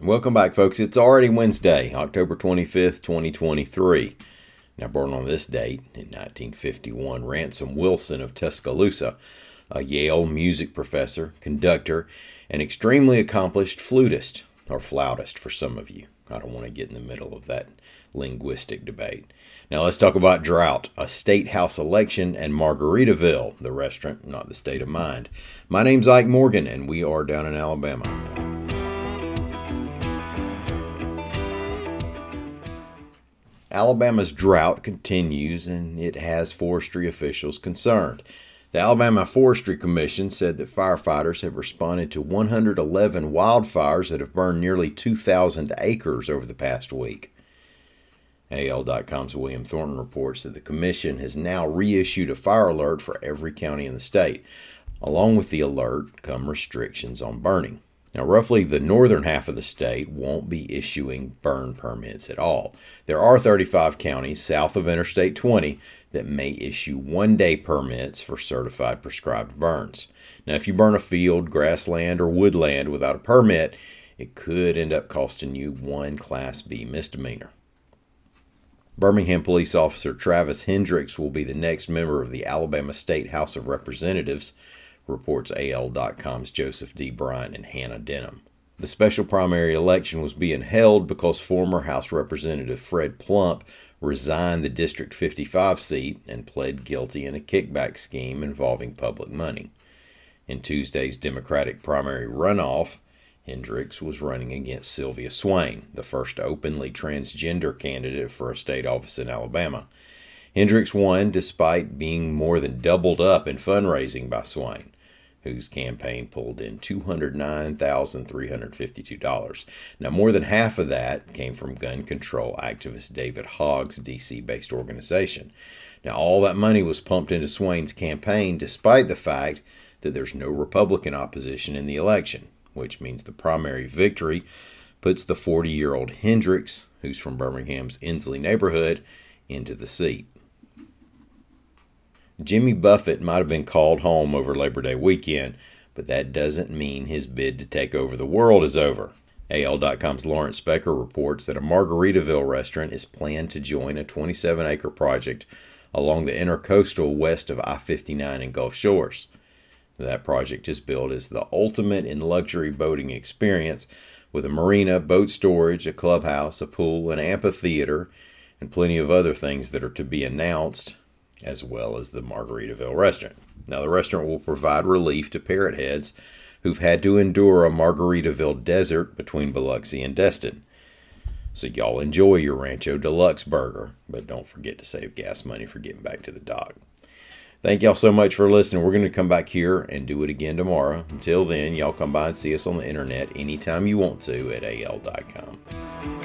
Welcome back, folks. It's already Wednesday, October 25th, 2023. Now, born on this date in 1951, Ransom Wilson of Tuscaloosa, a Yale music professor, conductor, and extremely accomplished flutist, or flautist for some of you. I don't want to get in the middle of that linguistic debate. Now, let's talk about drought, a state house election, and Margaritaville, the restaurant, not the state of mind. My name's Ike Morgan, and we are down in Alabama. Alabama's drought continues and it has forestry officials concerned. The Alabama Forestry Commission said that firefighters have responded to 111 wildfires that have burned nearly 2,000 acres over the past week. AL.com's William Thornton reports that the commission has now reissued a fire alert for every county in the state. Along with the alert come restrictions on burning. Now, roughly the northern half of the state won't be issuing burn permits at all. There are 35 counties south of Interstate 20 that may issue one day permits for certified prescribed burns. Now, if you burn a field, grassland, or woodland without a permit, it could end up costing you one Class B misdemeanor. Birmingham police officer Travis Hendrix will be the next member of the Alabama State House of Representatives reports AL.com's Joseph D. Bryant and Hannah Denham. The special primary election was being held because former House Representative Fred Plump resigned the District 55 seat and pled guilty in a kickback scheme involving public money. In Tuesday's Democratic primary runoff, Hendrix was running against Sylvia Swayne, the first openly transgender candidate for a state office in Alabama. Hendrix won despite being more than doubled up in fundraising by Swayne whose campaign pulled in $209,352. Now, more than half of that came from gun control activist David Hogg's DC based organization. Now, all that money was pumped into Swayne's campaign despite the fact that there's no Republican opposition in the election, which means the primary victory puts the 40 year old Hendrix, who's from Birmingham's Ensley neighborhood, into the seat. Jimmy Buffett might have been called home over Labor Day weekend, but that doesn't mean his bid to take over the world is over. AL.com's Lawrence Specker reports that a Margaritaville restaurant is planned to join a 27 acre project along the intercoastal west of I 59 and Gulf Shores. That project is billed as the ultimate in luxury boating experience with a marina, boat storage, a clubhouse, a pool, an amphitheater, and plenty of other things that are to be announced as well as the Margaritaville restaurant. Now, the restaurant will provide relief to parrot heads who've had to endure a Margaritaville desert between Biloxi and Destin. So, y'all enjoy your Rancho Deluxe burger, but don't forget to save gas money for getting back to the dock. Thank y'all so much for listening. We're going to come back here and do it again tomorrow. Until then, y'all come by and see us on the internet anytime you want to at al.com.